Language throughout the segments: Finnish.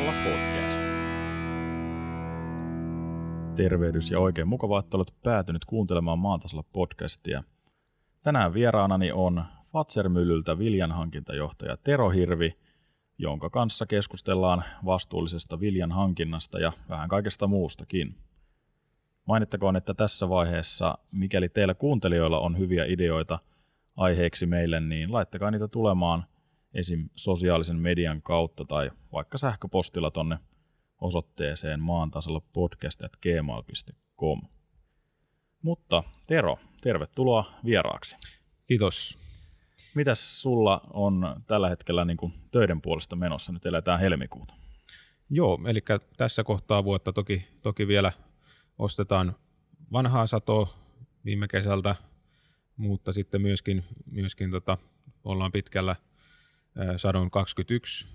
tasalla podcast. Tervehdys ja oikein mukavaa, että olet päätynyt kuuntelemaan Maan tasalla podcastia. Tänään vieraanani on Fatser-myllyltä viljanhankintajohtaja Tero Hirvi, jonka kanssa keskustellaan vastuullisesta viljan hankinnasta ja vähän kaikesta muustakin. Mainittakoon, että tässä vaiheessa, mikäli teillä kuuntelijoilla on hyviä ideoita aiheeksi meille, niin laittakaa niitä tulemaan esim. sosiaalisen median kautta tai vaikka sähköpostilla tonne osoitteeseen maantasalla podcast.gmail.com. Mutta Tero, tervetuloa vieraaksi. Kiitos. Mitäs sulla on tällä hetkellä niin kuin töiden puolesta menossa? Nyt eletään helmikuuta. Joo, eli tässä kohtaa vuotta toki, toki vielä ostetaan vanhaa satoa viime kesältä, mutta sitten myöskin, myöskin tota, ollaan pitkällä sadon 21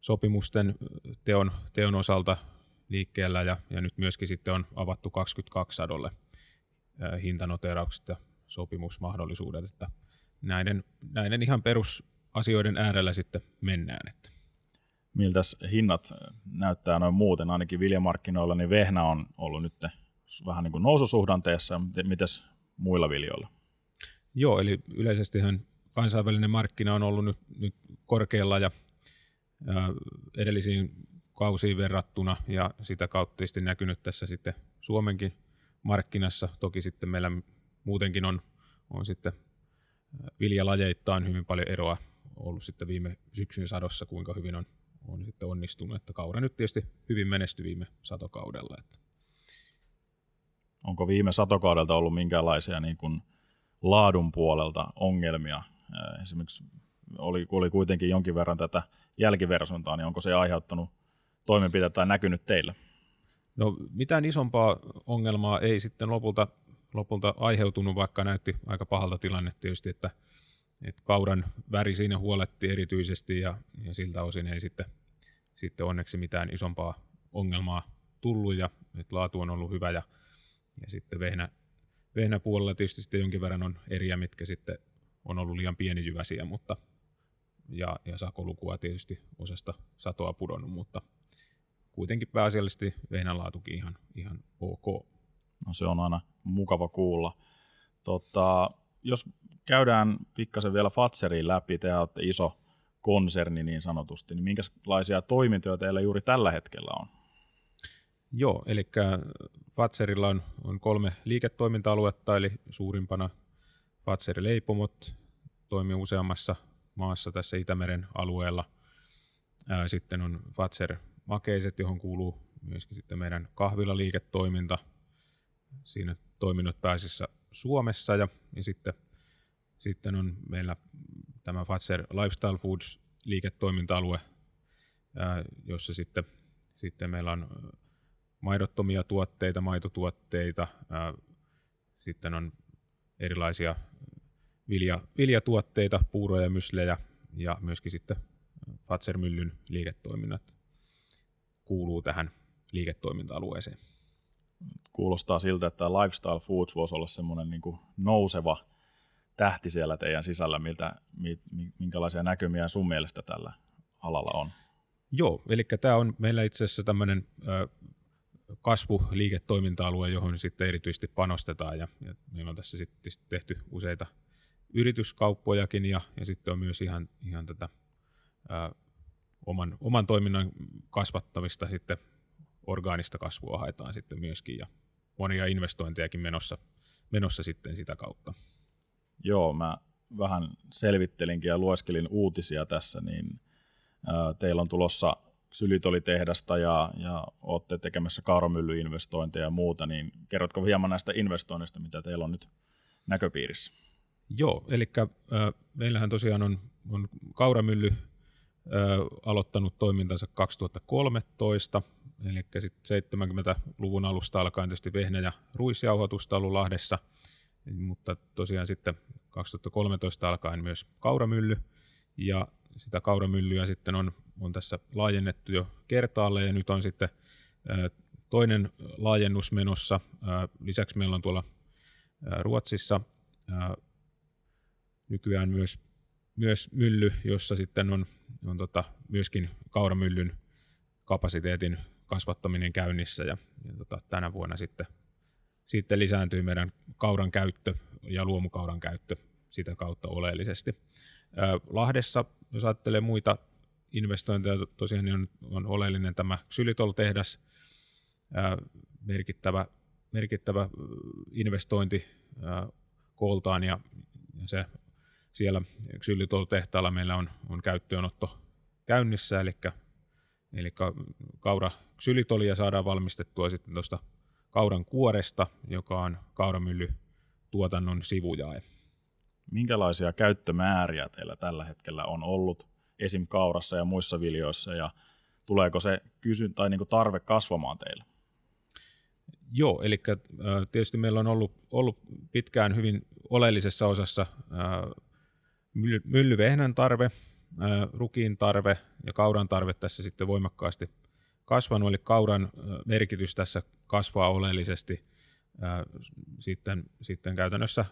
sopimusten teon, teon osalta liikkeellä ja, ja nyt myöskin sitten on avattu 22 sadolle hintanoteeraukset ja sopimusmahdollisuudet, että näiden, näiden ihan perusasioiden äärellä sitten mennään. Että. Miltäs hinnat näyttää noin muuten, ainakin viljamarkkinoilla, niin vehnä on ollut nyt vähän niin kuin noususuhdanteessa, mitäs muilla viljoilla? Joo, eli yleisestihän kansainvälinen markkina on ollut nyt, nyt korkealla ja edellisiin kausiin verrattuna ja sitä kautta tietysti näkynyt tässä sitten Suomenkin markkinassa. Toki sitten meillä muutenkin on, on sitten viljalajeittain hyvin paljon eroa ollut sitten viime syksyn sadossa, kuinka hyvin on, on sitten onnistunut. Että kaura nyt tietysti hyvin menestyi viime satokaudella. Että. Onko viime satokaudelta ollut minkälaisia niin kuin laadun puolelta ongelmia? Esimerkiksi oli, oli kuitenkin jonkin verran tätä jälkiversuntaa, niin onko se aiheuttanut toimenpiteitä tai näkynyt teillä? No mitään isompaa ongelmaa ei sitten lopulta lopulta aiheutunut, vaikka näytti aika pahalta tilanne tietysti, että, että kauran väri siinä huoletti erityisesti ja, ja siltä osin ei sitten, sitten onneksi mitään isompaa ongelmaa tullut ja että laatu on ollut hyvä ja, ja sitten vehnä, vehnäpuolella tietysti sitten jonkin verran on eriä, mitkä sitten on ollut liian pienijyväsiä, mutta ja, ja sakolukua tietysti osasta satoa pudonnut, mutta kuitenkin pääasiallisesti vehnän laatukin ihan, ihan ok. No se on aina mukava kuulla. Tota, jos käydään pikkasen vielä Fatseriin läpi, te olette iso konserni niin sanotusti, niin minkälaisia toimintoja teillä juuri tällä hetkellä on? Joo, eli Fatserilla on, on kolme liiketoiminta-aluetta, eli suurimpana Fatseri Leipomot toimii useammassa maassa tässä Itämeren alueella. Sitten on Fatser Makeiset, johon kuuluu myöskin sitten meidän kahvilaliiketoiminta – siinä toiminnot pääsissä Suomessa ja, ja sitten, sitten on meillä tämä Fatser Lifestyle Foods liiketoiminta-alue, jossa sitten, sitten meillä on maidottomia tuotteita, maitotuotteita, sitten on erilaisia vilja, viljatuotteita, puuroja, myslejä ja myöskin sitten Fatser-myllyn liiketoiminnat kuuluu tähän liiketoiminta-alueeseen kuulostaa siltä, että lifestyle foods voisi olla semmoinen niin nouseva tähti siellä teidän sisällä, miltä, minkälaisia näkymiä sun mielestä tällä alalla on? Joo, eli tämä on meillä itse asiassa tämmöinen kasvuliiketoiminta-alue, johon sitten erityisesti panostetaan ja, ja meillä on tässä sitten tehty useita yrityskauppojakin ja, ja sitten on myös ihan, ihan tätä ää, oman, oman toiminnan kasvattamista sitten orgaanista kasvua haetaan sitten myöskin ja monia investointejakin menossa, menossa sitten sitä kautta. Joo, mä vähän selvittelinkin ja lueskelin uutisia tässä, niin ää, teillä on tulossa sylitolitehdasta ja, ja olette tekemässä kauromyllyinvestointeja ja muuta, niin kerrotko hieman näistä investoinneista, mitä teillä on nyt näköpiirissä? Joo, eli äh, meillähän tosiaan on, on kauramylly äh, aloittanut toimintansa 2013, eli 70-luvun alusta alkaen tietysti vehnä- ja ruisjauhoitusta ollut Lahdessa, mutta tosiaan sitten 2013 alkaen myös kauramylly, ja sitä kauramyllyä sitten on, on tässä laajennettu jo kertaalle, ja nyt on sitten toinen laajennus menossa. Lisäksi meillä on tuolla Ruotsissa nykyään myös, myös mylly, jossa sitten on, on tota, myöskin kauramyllyn kapasiteetin kasvattaminen käynnissä ja, ja tota, tänä vuonna sitten, sitten lisääntyy meidän kauran käyttö ja luomukauran käyttö sitä kautta oleellisesti. Lahdessa, jos ajattelee muita investointeja, tosiaan niin on, on oleellinen tämä Xylitol-tehdas, merkittävä, merkittävä investointi kooltaan ja, se siellä Xylitol-tehtaalla meillä on, on käyttöönotto käynnissä, eli, eli kaura Xylitolia saadaan valmistettua sitten tuosta kauran kuoresta, joka on kauramylly tuotannon sivujae. Minkälaisia käyttömääriä teillä tällä hetkellä on ollut esim. kaurassa ja muissa viljoissa ja tuleeko se kysyn, tai niin tarve kasvamaan teillä? Joo, eli tietysti meillä on ollut, ollut pitkään hyvin oleellisessa osassa myllyvehnän tarve, rukiin tarve ja kauran tarve tässä sitten voimakkaasti kasvanut, eli kauran merkitys tässä kasvaa oleellisesti. Sitten, sitten käytännössä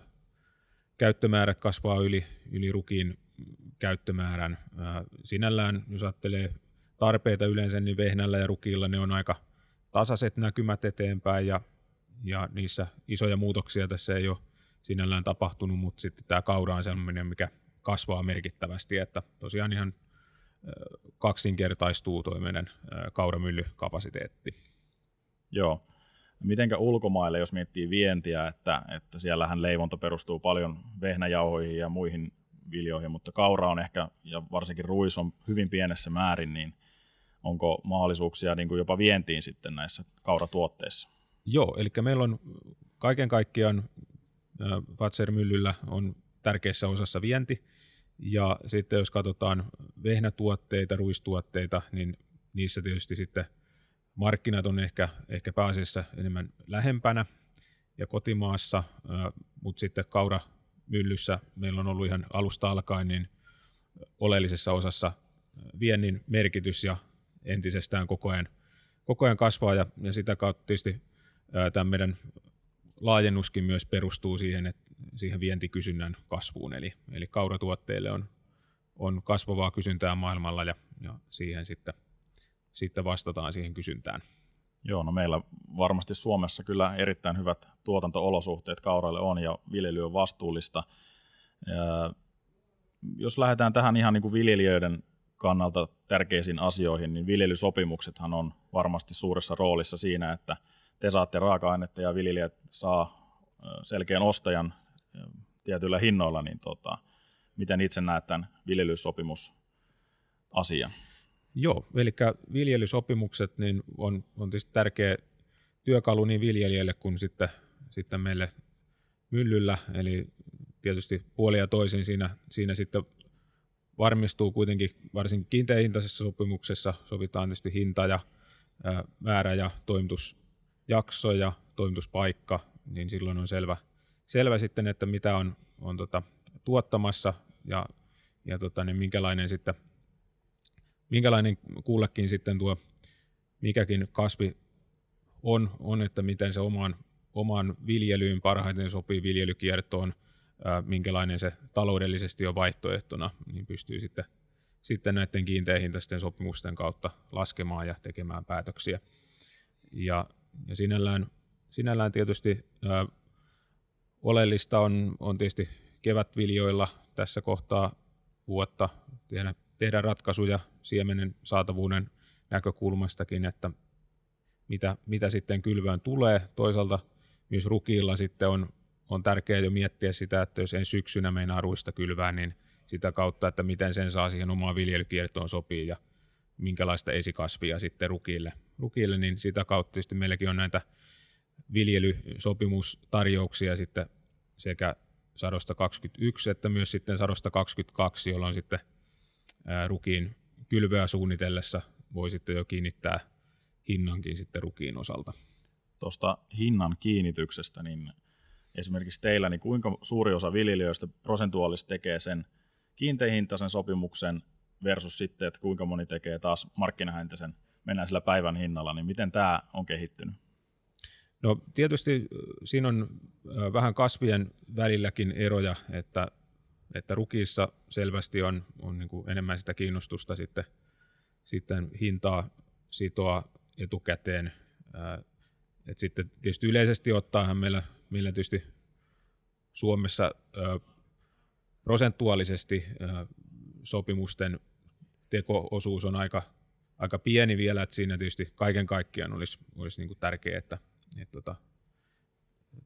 käyttömäärät kasvaa yli, yli rukiin käyttömäärän. Sinällään, jos ajattelee tarpeita yleensä, niin vehnällä ja rukilla ne on aika tasaiset näkymät eteenpäin ja, ja niissä isoja muutoksia tässä ei ole sinällään tapahtunut, mutta sitten tämä kaura on sellainen, mikä kasvaa merkittävästi, että tosiaan ihan kaksinkertaistuu tuo meidän kauramyllykapasiteetti. Joo. Mitenkä ulkomaille, jos miettii vientiä, että, että siellähän leivonta perustuu paljon vehnäjauhoihin ja muihin viljoihin, mutta kaura on ehkä, ja varsinkin ruis on hyvin pienessä määrin, niin onko mahdollisuuksia niin kuin jopa vientiin sitten näissä kauratuotteissa? Joo, eli meillä on kaiken kaikkiaan Fatser-myllyllä on tärkeässä osassa vienti, ja sitten jos katsotaan vehnätuotteita, ruistuotteita, niin niissä tietysti sitten markkinat on ehkä, ehkä pääasiassa enemmän lähempänä ja kotimaassa, mutta sitten kauramyllyssä meillä on ollut ihan alusta alkaen niin oleellisessa osassa viennin merkitys ja entisestään koko ajan, koko ajan kasvaa ja, ja sitä kautta tietysti tämä meidän laajennuskin myös perustuu siihen, että siihen vientikysynnän kasvuun, eli, eli kauratuotteille on, on kasvavaa kysyntää maailmalla ja, ja siihen sitten, sitten vastataan siihen kysyntään. Joo, no meillä varmasti Suomessa kyllä erittäin hyvät tuotanto-olosuhteet kauraille on ja viljely on vastuullista. Ja jos lähdetään tähän ihan niin kuin viljelijöiden kannalta tärkeisiin asioihin, niin viljelysopimuksethan on varmasti suuressa roolissa siinä, että te saatte raaka-ainetta ja viljelijät saa selkeän ostajan tietyillä hinnoilla, niin tota, miten itse näet tämän viljelysopimusasian? Joo, eli viljelysopimukset niin on, on tietysti tärkeä työkalu niin viljelijälle kuin sitten, sitten meille myllyllä, eli tietysti puoli ja toisin siinä, siinä sitten varmistuu kuitenkin varsin kiinteähintaisessa sopimuksessa, sovitaan tietysti hinta ja ää, määrä ja toimitusjakso ja toimituspaikka, niin silloin on selvä, selvä sitten, että mitä on, on tota, tuottamassa ja, ja tota, niin minkälainen, sitten, minkälainen kullekin sitten tuo mikäkin kasvi on, on että miten se omaan, omaan viljelyyn parhaiten sopii viljelykiertoon, minkälainen se taloudellisesti on vaihtoehtona, niin pystyy sitten, sitten näiden kiinteähintaisten sopimusten kautta laskemaan ja tekemään päätöksiä. Ja, ja sinällään, sinällään tietysti ää, Oleellista on, on tietysti kevätviljoilla tässä kohtaa vuotta tehdä, tehdä ratkaisuja siemenen saatavuuden näkökulmastakin, että mitä, mitä sitten kylvään tulee. Toisaalta myös rukiilla sitten on, on tärkeää jo miettiä sitä, että jos en syksynä meinaa ruista kylvää, niin sitä kautta, että miten sen saa siihen omaan viljelykiertoon sopii ja minkälaista esikasvia sitten rukiille, rukiille niin sitä kautta tietysti meilläkin on näitä viljelysopimustarjouksia sitten sekä sadosta 21 että myös sitten sadosta 22, jolloin sitten rukiin kylvöä suunnitellessa voi sitten jo kiinnittää hinnankin sitten rukiin osalta. Tuosta hinnan kiinnityksestä, niin esimerkiksi teillä, niin kuinka suuri osa viljelijöistä prosentuaalisesti tekee sen kiinteähintaisen sopimuksen versus sitten, että kuinka moni tekee taas markkinahintaisen, mennään sillä päivän hinnalla, niin miten tämä on kehittynyt? No tietysti siinä on vähän kasvien välilläkin eroja, että, että rukiissa selvästi on, on niin kuin enemmän sitä kiinnostusta sitten, sitten hintaa sitoa etukäteen. Et sitten tietysti yleisesti ottaen meillä, meillä tietysti Suomessa prosentuaalisesti sopimusten teko-osuus on aika, aika pieni vielä, että siinä tietysti kaiken kaikkiaan olisi, olisi niin tärkeää, että, että tota,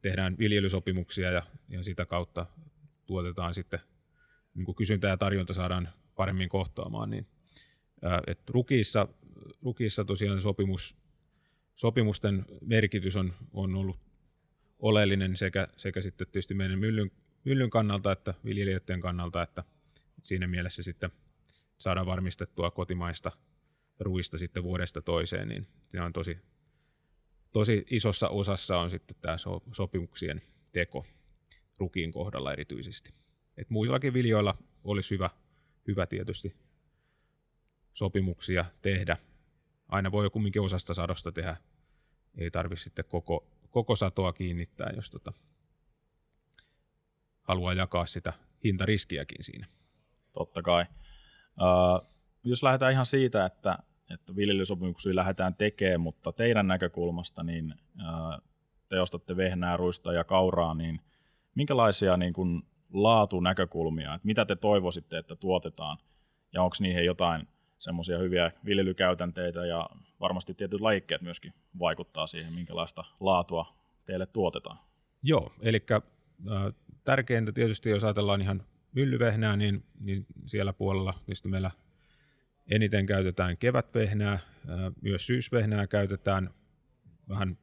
tehdään viljelysopimuksia ja, ja sitä kautta tuotetaan sitten, niin kysyntä ja tarjonta saadaan paremmin kohtaamaan, niin että rukiissa, rukiissa tosiaan sopimus, sopimusten merkitys on, on ollut oleellinen sekä, sekä sitten tietysti meidän myllyn, myllyn kannalta että viljelijöiden kannalta, että siinä mielessä sitten saadaan varmistettua kotimaista ruista sitten vuodesta toiseen, niin se on tosi, tosi isossa osassa on sitten tämä sopimuksien teko rukiin kohdalla erityisesti. Et muillakin viljoilla olisi hyvä, hyvä tietysti sopimuksia tehdä. Aina voi kumminkin osasta sadosta tehdä. Ei tarvitse sitten koko, koko satoa kiinnittää, jos tota, haluaa jakaa sitä hintariskiäkin siinä. Totta kai. Uh, jos lähdetään ihan siitä, että, että viljelysopimuksia lähdetään tekemään, mutta teidän näkökulmasta, niin uh, te ostatte vehnää, ruista ja kauraa, niin minkälaisia niin kuin, laatunäkökulmia, että mitä te toivoisitte, että tuotetaan, ja onko niihin jotain semmoisia hyviä viljelykäytänteitä, ja varmasti tietyt lajikkeet myöskin vaikuttaa siihen, minkälaista laatua teille tuotetaan. Joo, eli äh, tärkeintä tietysti, jos ajatellaan ihan myllyvehnää, niin, niin siellä puolella mistä meillä eniten käytetään kevätvehnää, äh, myös syysvehnää käytetään vähän,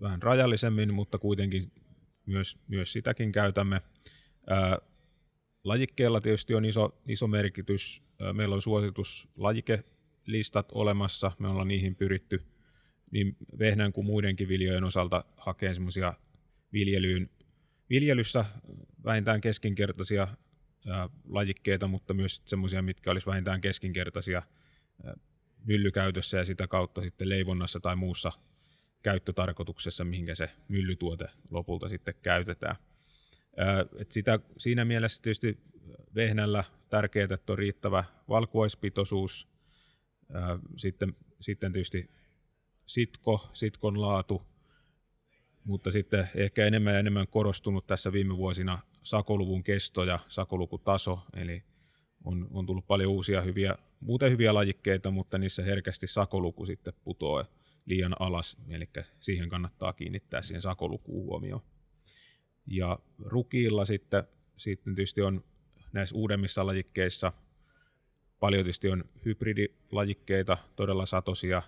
vähän rajallisemmin, mutta kuitenkin myös, myös sitäkin käytämme. Lajikkeella tietysti on iso, iso merkitys. Meillä on suositus lajikelistat olemassa, me ollaan niihin pyritty niin vehnän kuin muidenkin viljojen osalta hakemaan semmoisia viljelyyn, viljelyssä vähintään keskinkertaisia lajikkeita, mutta myös semmoisia, mitkä olisi vähintään keskinkertaisia myllykäytössä ja sitä kautta sitten leivonnassa tai muussa käyttötarkoituksessa, mihinkä se myllytuote lopulta sitten käytetään. Et sitä, siinä mielessä tietysti vehnällä tärkeää, että on riittävä valkuaispitoisuus, sitten, sitten tietysti sitko, sitkon laatu, mutta sitten ehkä enemmän ja enemmän korostunut tässä viime vuosina sakoluvun kesto ja sakolukutaso, eli on, on tullut paljon uusia hyviä, muuten hyviä lajikkeita, mutta niissä herkästi sakoluku sitten putoaa liian alas, eli siihen kannattaa kiinnittää siihen sakolukuun huomioon. Ja rukiilla sitten, sitten tietysti on näissä uudemmissa lajikkeissa paljon tietysti on hybridilajikkeita, todella satosia.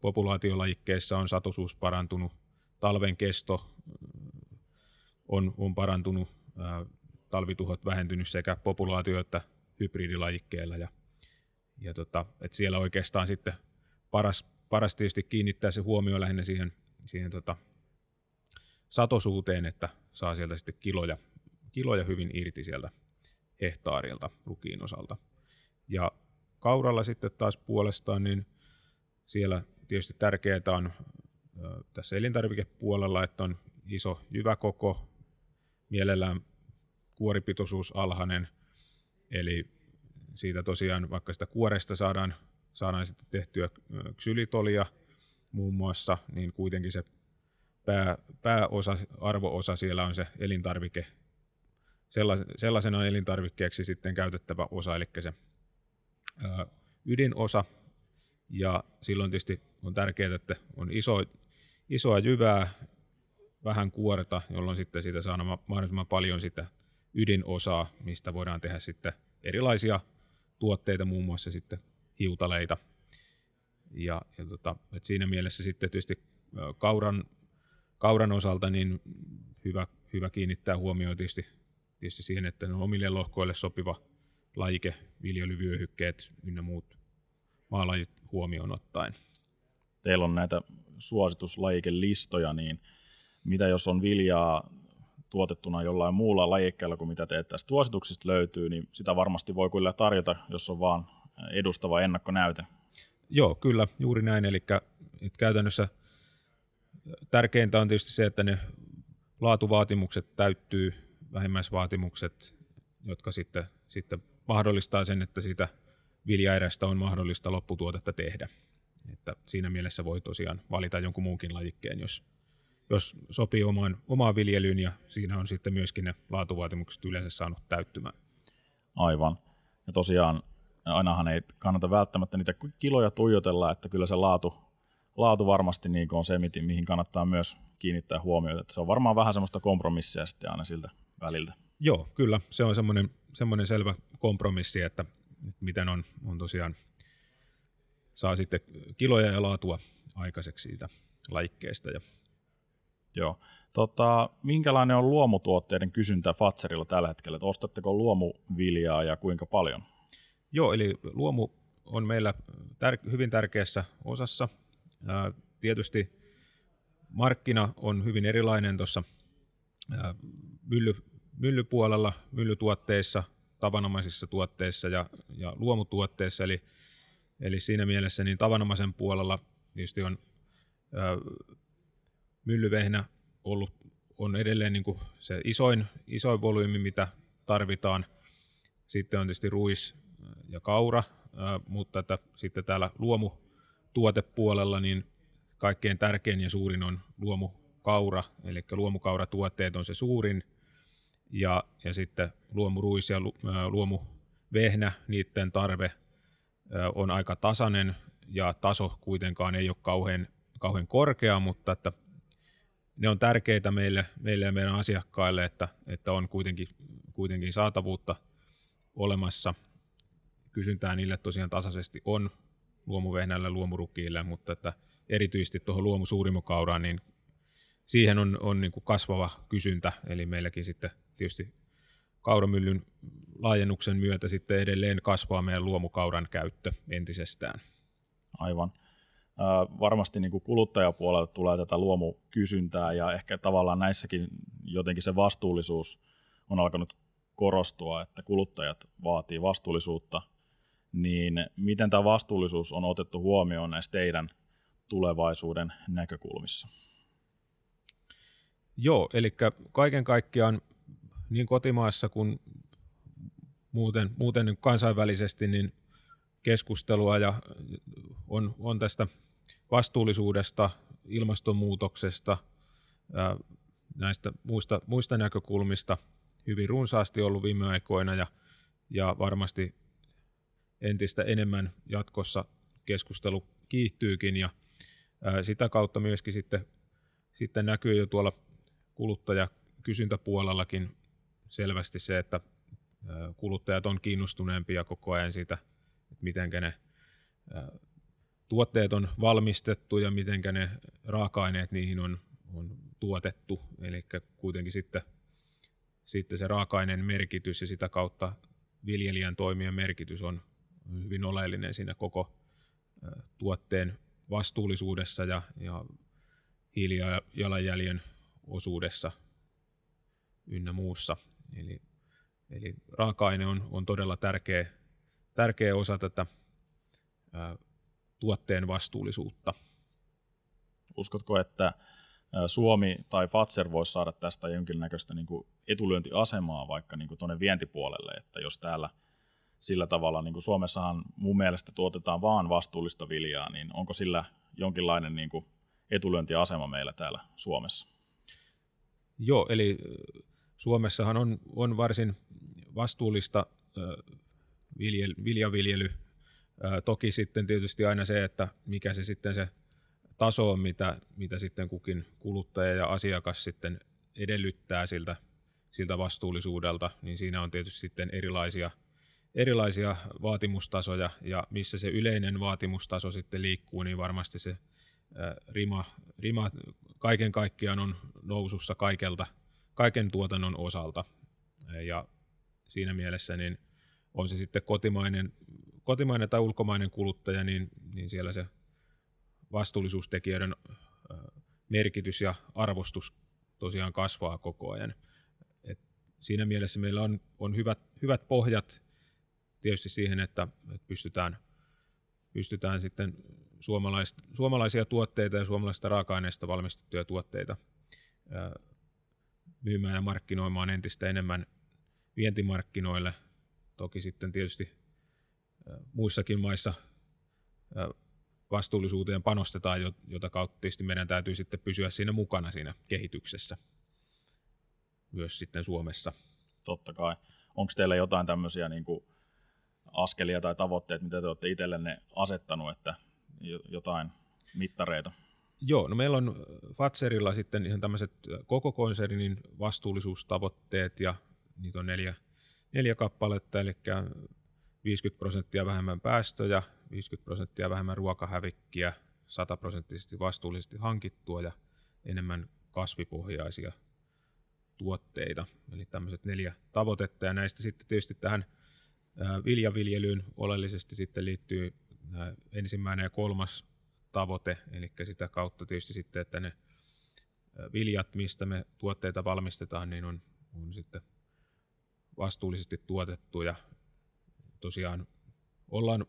Populaatiolajikkeissa on satosuus parantunut, talven kesto on, on parantunut, talvituhot vähentynyt sekä populaatio- että hybridilajikkeilla. Ja, ja tota, et siellä oikeastaan sitten paras, paras tietysti kiinnittää se huomio lähinnä siihen, siihen tota, satosuuteen, että saa sieltä sitten kiloja, kiloja hyvin irti sieltä hehtaarilta rukiin osalta. Ja kauralla sitten taas puolestaan, niin siellä tietysti tärkeää on tässä elintarvikepuolella, että on iso jyväkoko, mielellään kuoripitoisuus alhainen, eli siitä tosiaan vaikka sitä kuoresta saadaan saadaan sitten tehtyä ksylitolia muun muassa, niin kuitenkin se pää, pääosa, arvoosa siellä on se elintarvike, sellaisena elintarvikkeeksi sitten käytettävä osa, eli se ää, ydinosa, ja silloin tietysti on tärkeää, että on iso, isoa jyvää, vähän kuorta, jolloin sitten siitä saadaan mahdollisimman paljon sitä ydinosaa, mistä voidaan tehdä sitten erilaisia tuotteita, muun muassa sitten hiutaleita. Ja, ja tota, et siinä mielessä sitten tietysti kauran, kauran osalta niin hyvä, hyvä kiinnittää huomioon tietysti, tietysti siihen, että ne on omille lohkoille sopiva lajike, viljelyvyöhykkeet ynnä muut maalajit huomioon ottaen. Teillä on näitä suosituslajikelistoja, niin mitä jos on viljaa tuotettuna jollain muulla lajikkeella kuin mitä teet tästä suosituksista löytyy, niin sitä varmasti voi kyllä tarjota, jos on vaan edustava ennakkonäyte. Joo, kyllä, juuri näin. Eli käytännössä tärkeintä on tietysti se, että ne laatuvaatimukset täyttyy, vähimmäisvaatimukset, jotka sitten, sitten mahdollistaa sen, että siitä viljaerästä on mahdollista lopputuotetta tehdä. Että siinä mielessä voi tosiaan valita jonkun muunkin lajikkeen, jos, jos sopii omaan, omaan viljelyyn ja siinä on sitten myöskin ne laatuvaatimukset yleensä saanut täyttymään. Aivan. Ja tosiaan ainahan ei kannata välttämättä niitä kiloja tuijotella, että kyllä se laatu, laatu varmasti niin on se, mihin kannattaa myös kiinnittää huomiota. Että se on varmaan vähän semmoista kompromissia sitten aina siltä väliltä. Joo, kyllä. Se on semmoinen, semmoinen selvä kompromissi, että, miten on, on tosiaan saa sitten kiloja ja laatua aikaiseksi siitä laikkeesta. Ja... Joo. Tota, minkälainen on luomutuotteiden kysyntä Fatserilla tällä hetkellä? Että ostatteko luomuviljaa ja kuinka paljon? Joo, eli luomu on meillä tär- hyvin tärkeässä osassa. Tietysti markkina on hyvin erilainen tuossa mylly, myllypuolella, myllytuotteissa, tavanomaisissa tuotteissa ja, ja luomutuotteissa, eli, eli siinä mielessä niin tavanomaisen puolella tietysti on myllyvehnä ollut, on edelleen niin kuin se isoin, isoin volyymi, mitä tarvitaan. Sitten on tietysti ruis ja kaura, mutta että sitten täällä luomutuotepuolella niin kaikkein tärkein ja suurin on luomukaura, eli luomukauratuotteet on se suurin, ja, ja sitten luomuruis ja luomuvehnä, niiden tarve on aika tasainen, ja taso kuitenkaan ei ole kauhean, kauhean korkea, mutta että ne on tärkeitä meille, meille ja meidän asiakkaille, että, että on kuitenkin, kuitenkin saatavuutta olemassa. Kysyntää niille tosiaan tasaisesti on luomuvehnälle, luomurukiille, mutta että erityisesti tuohon luomusuurimokauraan, niin siihen on, on niin kuin kasvava kysyntä, eli meilläkin sitten tietysti kauramyllyn laajennuksen myötä sitten edelleen kasvaa meidän luomukauran käyttö entisestään. Aivan. Varmasti niin kuin kuluttajapuolelta tulee tätä luomukysyntää ja ehkä tavallaan näissäkin jotenkin se vastuullisuus on alkanut korostua, että kuluttajat vaatii vastuullisuutta, niin miten tämä vastuullisuus on otettu huomioon näissä teidän tulevaisuuden näkökulmissa? Joo, eli kaiken kaikkiaan niin kotimaassa kuin muuten, muuten kansainvälisesti niin keskustelua ja on, on tästä vastuullisuudesta, ilmastonmuutoksesta, näistä muista, muista näkökulmista hyvin runsaasti ollut viime aikoina ja, ja varmasti entistä enemmän jatkossa keskustelu kiihtyykin ja sitä kautta myöskin sitten, sitten näkyy jo tuolla kuluttajakysyntäpuolellakin selvästi se, että kuluttajat on kiinnostuneempia koko ajan siitä, että miten ne tuotteet on valmistettu ja miten ne raaka-aineet niihin on, on tuotettu. Eli kuitenkin sitten, sitten se raaka-aineen merkitys ja sitä kautta viljelijän toimien merkitys on hyvin oleellinen siinä koko tuotteen vastuullisuudessa ja, ja hiilijalanjäljen osuudessa ynnä muussa. Eli, eli raaka-aine on, on todella tärkeä, tärkeä osa tätä ää, tuotteen vastuullisuutta. Uskotko, että Suomi tai Fatser voisi saada tästä jonkinnäköistä niin kuin etulyöntiasemaa vaikka niin kuin tuonne vientipuolelle, että jos täällä sillä tavalla, niin kuin Suomessahan mun mielestä tuotetaan vaan vastuullista viljaa, niin onko sillä jonkinlainen niin kuin etulyöntiasema meillä täällä Suomessa? Joo, eli Suomessahan on, on varsin vastuullista viljely, viljaviljely. Toki sitten tietysti aina se, että mikä se sitten se taso on, mitä, mitä sitten kukin kuluttaja ja asiakas sitten edellyttää siltä, siltä vastuullisuudelta, niin siinä on tietysti sitten erilaisia, erilaisia vaatimustasoja, ja missä se yleinen vaatimustaso sitten liikkuu, niin varmasti se rima, rima kaiken kaikkiaan on nousussa kaikelta, kaiken tuotannon osalta. Ja siinä mielessä niin on se sitten kotimainen, kotimainen tai ulkomainen kuluttaja, niin, niin siellä se vastuullisuustekijöiden merkitys ja arvostus tosiaan kasvaa koko ajan. Et siinä mielessä meillä on, on hyvät, hyvät pohjat tietysti siihen, että, että pystytään, pystytään sitten suomalais, suomalaisia tuotteita ja suomalaisista raaka-aineista valmistettuja tuotteita myymään ja markkinoimaan entistä enemmän vientimarkkinoille. Toki sitten tietysti muissakin maissa vastuullisuuteen panostetaan, jota kautta tietysti meidän täytyy sitten pysyä siinä mukana siinä kehityksessä myös sitten Suomessa. Totta kai. Onko teillä jotain tämmöisiä niin kuin askelia tai tavoitteita, mitä te olette itsellenne asettanut, että jotain mittareita? Joo, no meillä on Fatserilla sitten ihan tämmöiset koko konsernin vastuullisuustavoitteet ja niitä on neljä, neljä kappaletta, eli 50 prosenttia vähemmän päästöjä, 50 prosenttia vähemmän ruokahävikkiä, 100 prosenttisesti vastuullisesti hankittua ja enemmän kasvipohjaisia tuotteita. Eli tämmöiset neljä tavoitetta ja näistä sitten tietysti tähän viljaviljelyyn oleellisesti sitten liittyy ensimmäinen ja kolmas tavoite, eli sitä kautta tietysti sitten, että ne viljat, mistä me tuotteita valmistetaan, niin on, on sitten vastuullisesti tuotettu ja tosiaan ollaan,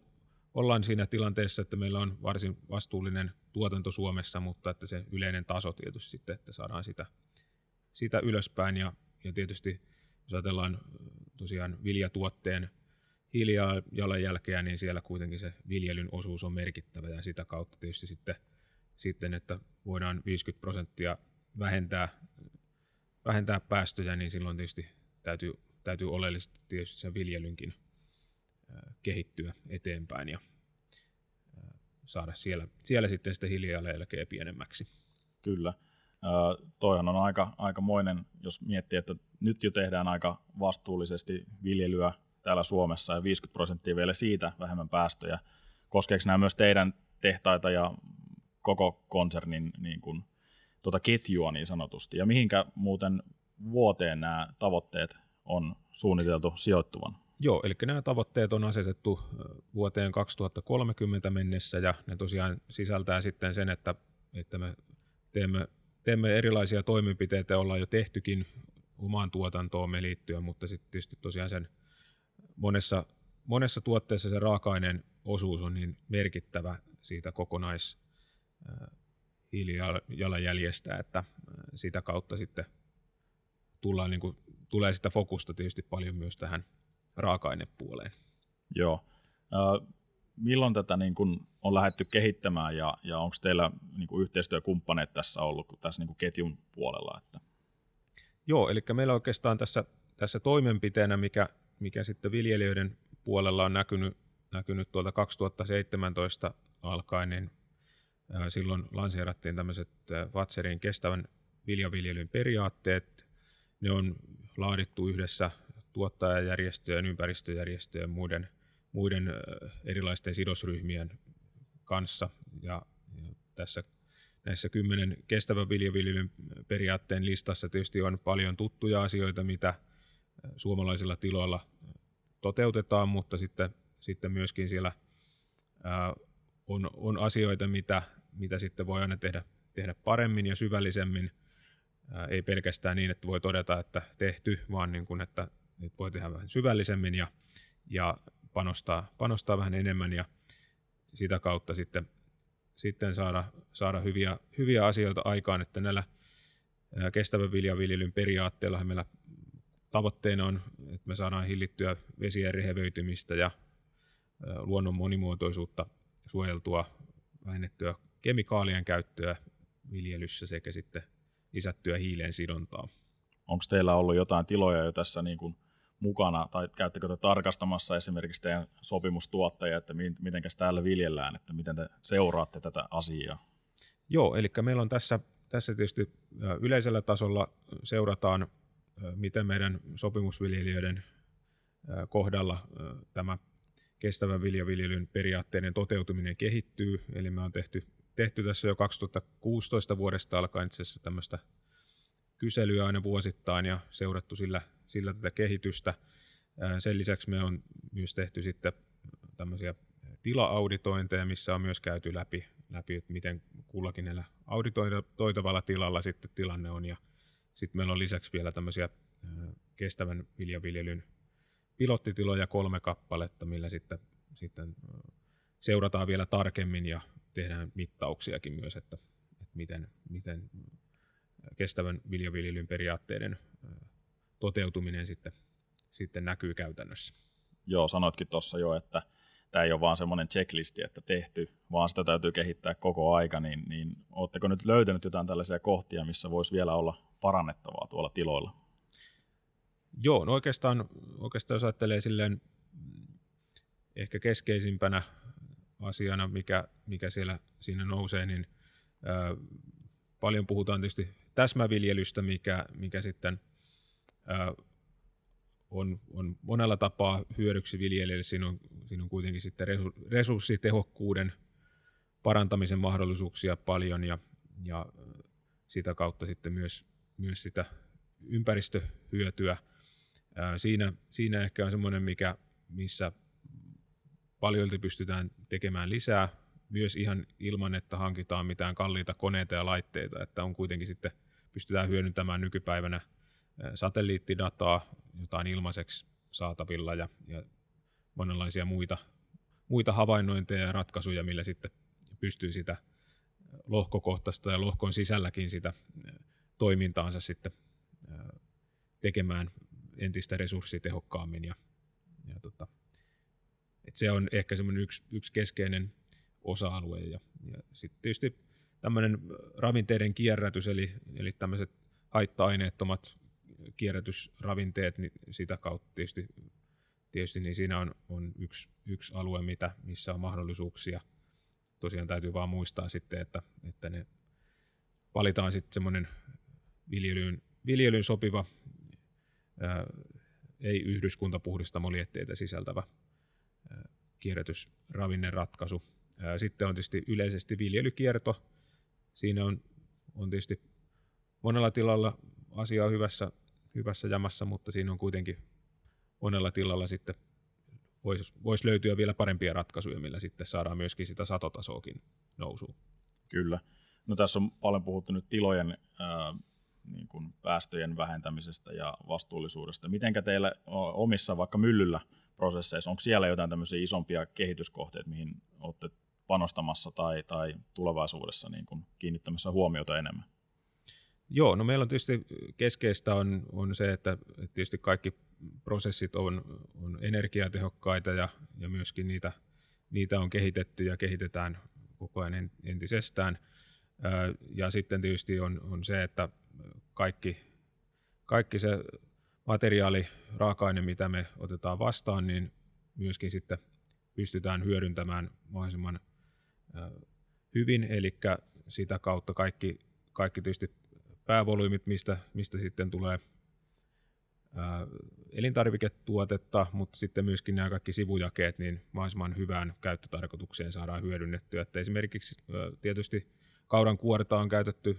ollaan siinä tilanteessa, että meillä on varsin vastuullinen tuotanto Suomessa, mutta että se yleinen taso tietysti sitten, että saadaan sitä, sitä ylöspäin. Ja, ja tietysti jos ajatellaan tosiaan viljatuotteen hiilijalanjälkeä, niin siellä kuitenkin se viljelyn osuus on merkittävä ja sitä kautta tietysti sitten, sitten että voidaan 50 prosenttia vähentää, vähentää päästöjä, niin silloin tietysti täytyy, täytyy oleellisesti tietysti sen viljelynkin kehittyä eteenpäin ja saada siellä, siellä sitten sitä hiilijalanjälkeä pienemmäksi. Kyllä. toihan on aika, aikamoinen, jos miettii, että nyt jo tehdään aika vastuullisesti viljelyä täällä Suomessa ja 50 prosenttia vielä siitä vähemmän päästöjä. Koskeeko nämä myös teidän tehtaita ja koko konsernin niin kuin, tuota ketjua niin sanotusti? Ja mihinkä muuten vuoteen nämä tavoitteet on suunniteltu sijoittuvan? Joo, eli nämä tavoitteet on asetettu vuoteen 2030 mennessä ja ne tosiaan sisältää sitten sen, että, että me teemme, teemme erilaisia toimenpiteitä, ollaan jo tehtykin omaan tuotantoomme liittyen, mutta sitten tietysti tosiaan sen monessa, monessa tuotteessa se raaka-aineen osuus on niin merkittävä siitä kokonais hiilijalanjäljestä, että sitä kautta sitten tullaan, niin kuin, tulee sitä fokusta tietysti paljon myös tähän raaka-ainepuoleen. Joo. Äh, milloin tätä niin kuin on lähdetty kehittämään ja, ja onko teillä niin kuin yhteistyökumppaneet tässä ollut tässä niin kuin ketjun puolella? Että? Joo, eli meillä oikeastaan tässä, tässä toimenpiteenä, mikä mikä sitten viljelijöiden puolella on näkynyt, näkynyt tuolta 2017 alkaen, niin silloin lanseerattiin tämmöiset Vatserin kestävän viljaviljelyn periaatteet. Ne on laadittu yhdessä tuottajajärjestöjen, ympäristöjärjestöjen muiden, muiden erilaisten sidosryhmien kanssa. Ja, ja tässä näissä kymmenen kestävän viljaviljelyn periaatteen listassa tietysti on paljon tuttuja asioita, mitä suomalaisilla tiloilla toteutetaan, mutta sitten, sitten myöskin siellä ää, on, on asioita, mitä, mitä sitten voi aina tehdä, tehdä paremmin ja syvällisemmin. Ää, ei pelkästään niin, että voi todeta, että tehty, vaan niin kuin, että, että voi tehdä vähän syvällisemmin ja, ja panostaa, panostaa vähän enemmän ja sitä kautta sitten, sitten saada, saada hyviä, hyviä asioita aikaan, että näillä kestävän viljaviljelyn periaatteella meillä tavoitteena on, että me saadaan hillittyä vesien rehevöitymistä ja luonnon monimuotoisuutta suojeltua, vähennettyä kemikaalien käyttöä viljelyssä sekä sitten lisättyä hiilen sidontaa. Onko teillä ollut jotain tiloja jo tässä niin kuin mukana, tai käyttekö te tarkastamassa esimerkiksi teidän sopimustuottajia, että miten täällä viljellään, että miten te seuraatte tätä asiaa? Joo, eli meillä on tässä, tässä tietysti yleisellä tasolla seurataan miten meidän sopimusviljelijöiden kohdalla tämä kestävän viljaviljelyn periaatteiden toteutuminen kehittyy. Eli me on tehty, tehty tässä jo 2016 vuodesta alkaen itse asiassa tämmöistä kyselyä aina vuosittain ja seurattu sillä, sillä tätä kehitystä. Sen lisäksi me on myös tehty sitten tämmöisiä tila-auditointeja, missä on myös käyty läpi, läpi että miten kullakin näillä auditoitavalla tilalla sitten tilanne on ja sitten meillä on lisäksi vielä tämmöisiä kestävän viljaviljelyn pilottitiloja kolme kappaletta, millä sitten, sitten seurataan vielä tarkemmin ja tehdään mittauksiakin myös, että, että miten, miten kestävän viljaviljelyn periaatteiden toteutuminen sitten, sitten näkyy käytännössä. Joo, sanoitkin tuossa jo, että tämä ei ole vaan semmoinen checklisti, että tehty, vaan sitä täytyy kehittää koko aika, niin, niin oletteko nyt löytänyt jotain tällaisia kohtia, missä voisi vielä olla parannettavaa tuolla tiloilla? Joo, no oikeastaan, oikeastaan jos ajattelee silleen ehkä keskeisimpänä asiana, mikä, mikä siellä siinä nousee, niin ää, paljon puhutaan tietysti täsmäviljelystä, mikä, mikä sitten ää, on, on monella tapaa hyödyksi viljelijälle. Siinä on, siinä on kuitenkin sitten resurssitehokkuuden parantamisen mahdollisuuksia paljon ja, ja sitä kautta sitten myös, myös sitä ympäristöhyötyä. Siinä, siinä ehkä on semmoinen, mikä, missä paljolti pystytään tekemään lisää, myös ihan ilman, että hankitaan mitään kalliita koneita ja laitteita, että on kuitenkin sitten pystytään hyödyntämään nykypäivänä satelliittidataa, jota on ilmaiseksi saatavilla ja, ja monenlaisia muita, muita havainnointeja ja ratkaisuja, millä sitten pystyy sitä lohkokohtaista ja lohkon sisälläkin sitä toimintaansa sitten tekemään entistä resurssitehokkaammin. Ja, ja tota, et se on ehkä semmoinen yksi, yksi keskeinen osa-alue. Ja, ja sitten tietysti tämmöinen ravinteiden kierrätys, eli, eli tämmöiset haitta-aineettomat kierrätysravinteet, niin sitä kautta tietysti, tietysti niin siinä on, on yksi, yksi alue, mitä, missä on mahdollisuuksia. Tosiaan täytyy vaan muistaa sitten, että, että ne valitaan sitten semmoinen viljelyyn, viljelyyn sopiva, ää, ei yhdyskuntapuhdistamolietteitä sisältävä ää, kierrätysravinneratkaisu. Sitten on tietysti yleisesti viljelykierto. Siinä on, on tietysti monella tilalla asia hyvässä hyvässä jamassa, mutta siinä on kuitenkin monella tilalla sitten voisi vois löytyä vielä parempia ratkaisuja, millä sitten saadaan myöskin sitä satotasoakin nousuun. Kyllä. No tässä on paljon puhuttu nyt tilojen ää, niin kuin päästöjen vähentämisestä ja vastuullisuudesta. Mitenkä teillä omissa vaikka myllyllä prosesseissa, onko siellä jotain tämmöisiä isompia kehityskohteita, mihin olette panostamassa tai, tai tulevaisuudessa niin kuin kiinnittämässä huomiota enemmän? Joo, no meillä on tietysti keskeistä on, on se, että tietysti kaikki prosessit on, on energiatehokkaita ja, ja myöskin niitä, niitä on kehitetty ja kehitetään koko ajan entisestään. Ja sitten tietysti on, on se, että kaikki, kaikki se materiaali, raaka-aine, mitä me otetaan vastaan, niin myöskin sitten pystytään hyödyntämään mahdollisimman hyvin, eli sitä kautta kaikki, kaikki tietysti päävolyymit, mistä, mistä sitten tulee elintarviketuotetta, mutta sitten myöskin nämä kaikki sivujakeet niin mahdollisimman hyvään käyttötarkoitukseen saadaan hyödynnettyä. Että esimerkiksi tietysti kaudan kuorta on käytetty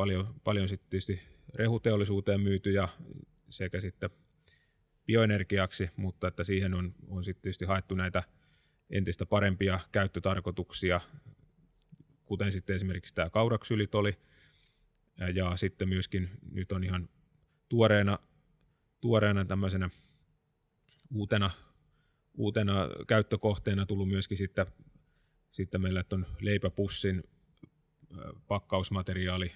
paljon, paljon sitten tietysti rehuteollisuuteen myytyjä sekä sitten bioenergiaksi, mutta että siihen on, on sitten tietysti haettu näitä entistä parempia käyttötarkoituksia, kuten sitten esimerkiksi tämä kauraksylitoli, ja sitten myöskin nyt on ihan tuoreena, tuoreena tämmöisenä uutena, uutena käyttökohteena tullut myöskin sitten, sitten meillä on leipäpussin pakkausmateriaali.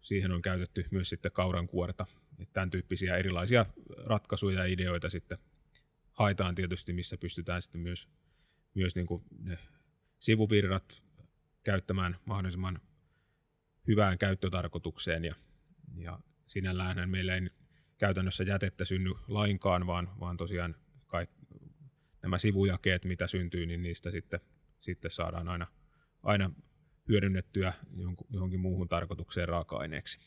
Siihen on käytetty myös sitten kauran kuorta. Tämän tyyppisiä erilaisia ratkaisuja ja ideoita sitten haetaan tietysti, missä pystytään sitten myös, myös niin kuin ne sivuvirrat käyttämään mahdollisimman hyvään käyttötarkoitukseen ja, ja sinällään meillä ei käytännössä jätettä synny lainkaan, vaan, vaan tosiaan kaik, nämä sivujakeet, mitä syntyy, niin niistä sitten, sitten saadaan aina, aina hyödynnettyä johonkin muuhun tarkoitukseen raaka-aineeksi.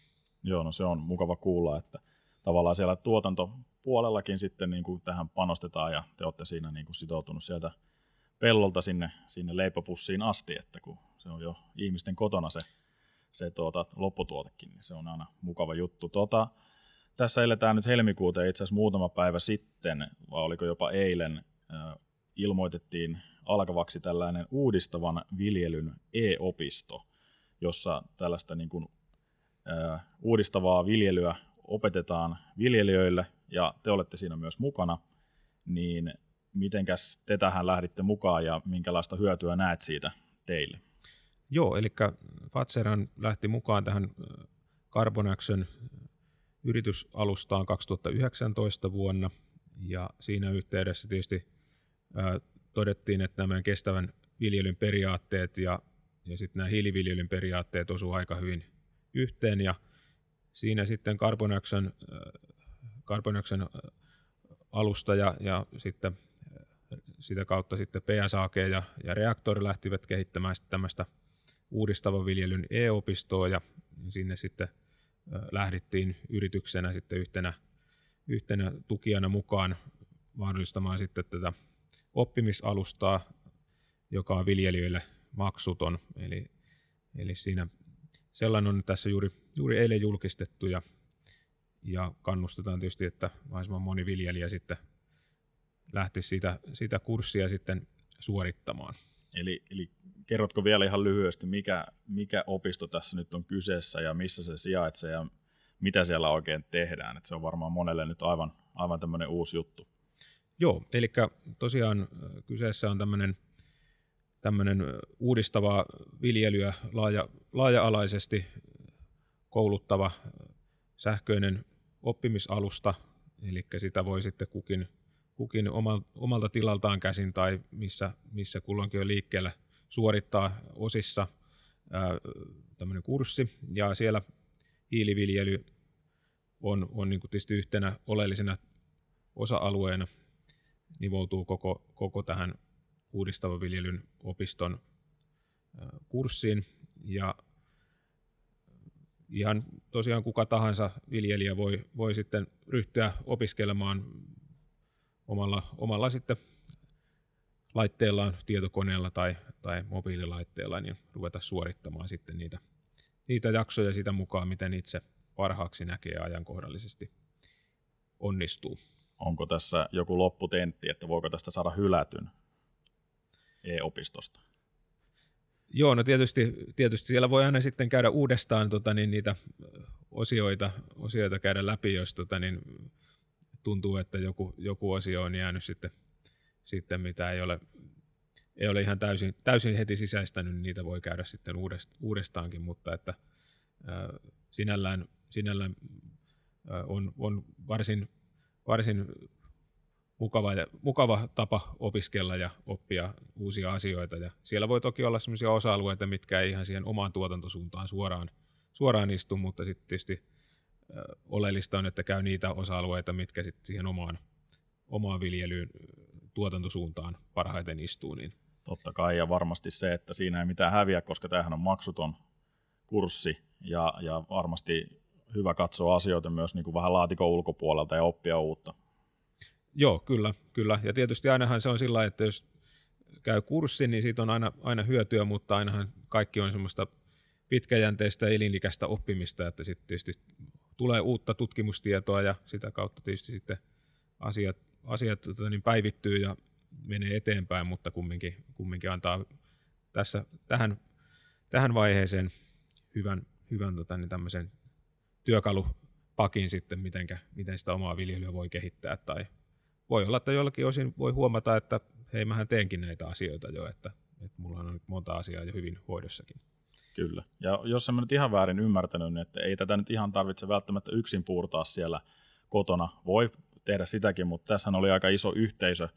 Joo, no se on mukava kuulla, että tavallaan siellä tuotantopuolellakin sitten niin kuin tähän panostetaan ja te olette siinä niin kuin sitoutunut sieltä pellolta sinne, sinne leipäpussiin asti, että kun se on jo ihmisten kotona se se tuota, lopputuotekin, niin se on aina mukava juttu. Tuota, tässä eletään nyt helmikuuta itse asiassa muutama päivä sitten, vai oliko jopa eilen, ilmoitettiin alkavaksi tällainen uudistavan viljelyn e-opisto, jossa tällaista niin kuin, äh, uudistavaa viljelyä opetetaan viljelijöille, ja te olette siinä myös mukana, niin mitenkäs te tähän lähditte mukaan ja minkälaista hyötyä näet siitä teille? Joo, eli Fatseran lähti mukaan tähän Carbon Action yritysalustaan 2019 vuonna, Ja siinä yhteydessä tietysti todettiin, että nämä kestävän viljelyn periaatteet ja, ja sitten nämä hiiliviljelyn periaatteet osuvat aika hyvin yhteen. Ja siinä sitten Carbon Action, Carbon Action alusta ja, ja sitten sitä kautta sitten PSAG ja, ja Reaktori lähtivät kehittämään tämmöistä uudistavan viljelyn e-opistoa ja sinne sitten lähdettiin yrityksenä sitten yhtenä, yhtenä tukijana mukaan mahdollistamaan sitten tätä oppimisalustaa, joka on viljelijöille maksuton. Eli, eli siinä sellainen on tässä juuri, juuri eilen julkistettu ja, ja kannustetaan tietysti, että mahdollisimman moni viljelijä sitten lähtisi sitä, sitä kurssia sitten suorittamaan. Eli, eli kerrotko vielä ihan lyhyesti, mikä, mikä opisto tässä nyt on kyseessä ja missä se sijaitsee ja mitä siellä oikein tehdään? Et se on varmaan monelle nyt aivan, aivan tämmöinen uusi juttu. Joo, eli tosiaan kyseessä on tämmöinen tämmöinen uudistava viljelyä laaja, laaja-alaisesti kouluttava sähköinen oppimisalusta, eli sitä voi sitten kukin, kukin omalta tilaltaan käsin tai missä, missä kulloinkin on liikkeellä suorittaa osissa tämmöinen kurssi, ja siellä hiiliviljely on, on niin tietysti yhtenä oleellisena osa-alueena nivoutuu koko, koko tähän uudistavan viljelyn opiston kurssiin. Ja ihan tosiaan kuka tahansa viljelijä voi, voi sitten ryhtyä opiskelemaan omalla, omalla sitten laitteellaan, tietokoneella tai, tai mobiililaitteella, niin ruveta suorittamaan sitten niitä, niitä jaksoja sitä mukaan, miten itse parhaaksi näkee ajankohdallisesti onnistuu. Onko tässä joku lopputentti, että voiko tästä saada hylätyn e-opistosta? Joo, no tietysti, tietysti siellä voi aina sitten käydä uudestaan tota, niin niitä osioita, osioita käydä läpi, jos tota, niin tuntuu, että joku, joku osio on jäänyt sitten, sitten mitä ei ole, ei ole ihan täysin, täysin heti sisäistänyt, niin niitä voi käydä sitten uudestaankin, mutta että sinällään, sinällään on, on varsin, varsin mukava, ja, mukava tapa opiskella ja oppia uusia asioita. Ja siellä voi toki olla sellaisia osa-alueita, mitkä ei ihan siihen omaan tuotantosuuntaan suoraan, suoraan istu, mutta sitten tietysti oleellista on, että käy niitä osa-alueita, mitkä sitten siihen omaan, omaan viljelyyn tuotantosuuntaan parhaiten istuu. Niin. Totta kai, ja varmasti se, että siinä ei mitään häviä, koska tämähän on maksuton kurssi, ja, ja varmasti hyvä katsoa asioita myös niin kuin vähän laatikon ulkopuolelta ja oppia uutta. Joo, kyllä, kyllä. Ja tietysti ainahan se on sillä että jos käy kurssi, niin siitä on aina, aina hyötyä, mutta ainahan kaikki on semmoista pitkäjänteistä elinikäistä oppimista, että sitten tietysti tulee uutta tutkimustietoa ja sitä kautta tietysti sitten asiat, asiat tota, niin päivittyy ja menee eteenpäin, mutta kumminkin, kumminkin antaa tässä, tähän, tähän vaiheeseen hyvän, hyvän tota, niin tämmöisen työkalupakin sitten, mitenkä, miten sitä omaa viljelyä voi kehittää tai voi olla, että jollakin osin voi huomata, että hei, mähän teenkin näitä asioita jo, että, että mulla on nyt monta asiaa jo hyvin hoidossakin. Kyllä. Ja jos en nyt ihan väärin ymmärtänyt, niin että ei tätä nyt ihan tarvitse välttämättä yksin puurtaa siellä kotona. Voi tehdä sitäkin, mutta tässä oli aika iso yhteisö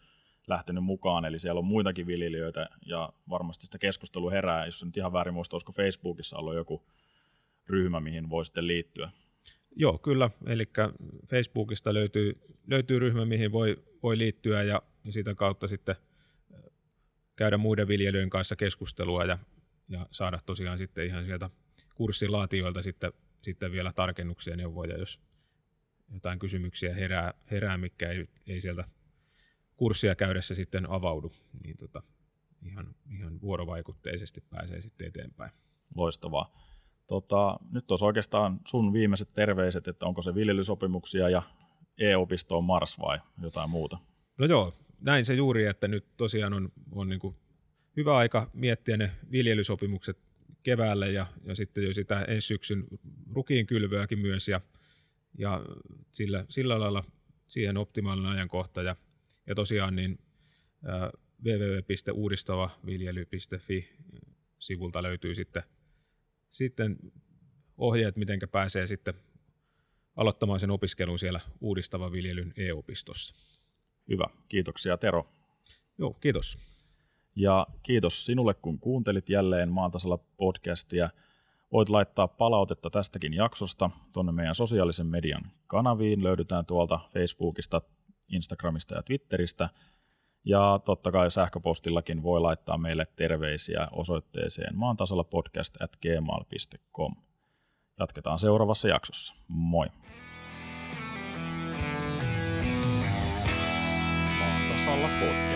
lähtenyt mukaan, eli siellä on muitakin viljelijöitä ja varmasti sitä keskustelua herää, jos nyt ihan väärin muista, olisiko Facebookissa ollut joku ryhmä, mihin voi sitten liittyä. Joo, kyllä. Eli Facebookista löytyy, löytyy ryhmä, mihin voi, voi liittyä ja, ja sitä kautta sitten käydä muiden viljelyjen kanssa keskustelua ja, ja saada tosiaan sitten ihan sieltä kurssilaatioilta sitten, sitten vielä tarkennuksia ja neuvoja, jos jotain kysymyksiä herää, herää mikä ei, ei sieltä kurssia käydessä sitten avaudu, niin tota, ihan, ihan vuorovaikutteisesti pääsee sitten eteenpäin. Loistavaa. Tota, nyt olisi oikeastaan sun viimeiset terveiset, että onko se viljelysopimuksia ja e-opisto on Mars vai jotain muuta? No joo, näin se juuri, että nyt tosiaan on, on niin kuin hyvä aika miettiä ne viljelysopimukset keväälle ja, ja sitten jo sitä ensi syksyn rukiin kylvöäkin myös ja, ja sillä, sillä lailla siihen optimaalinen ajankohta ja, ja tosiaan niin www.uudistavaviljely.fi sivulta löytyy sitten sitten ohjeet, miten pääsee sitten aloittamaan sen opiskelun siellä uudistavan viljelyn e-opistossa. Hyvä, kiitoksia Tero. Joo, kiitos. Ja kiitos sinulle, kun kuuntelit jälleen Maantasalla podcastia. Voit laittaa palautetta tästäkin jaksosta tuonne meidän sosiaalisen median kanaviin. Löydetään tuolta Facebookista, Instagramista ja Twitteristä. Ja totta kai sähköpostillakin voi laittaa meille terveisiä osoitteeseen maantasalla. Jatketaan seuraavassa jaksossa. Moi! Maantasalla podcast.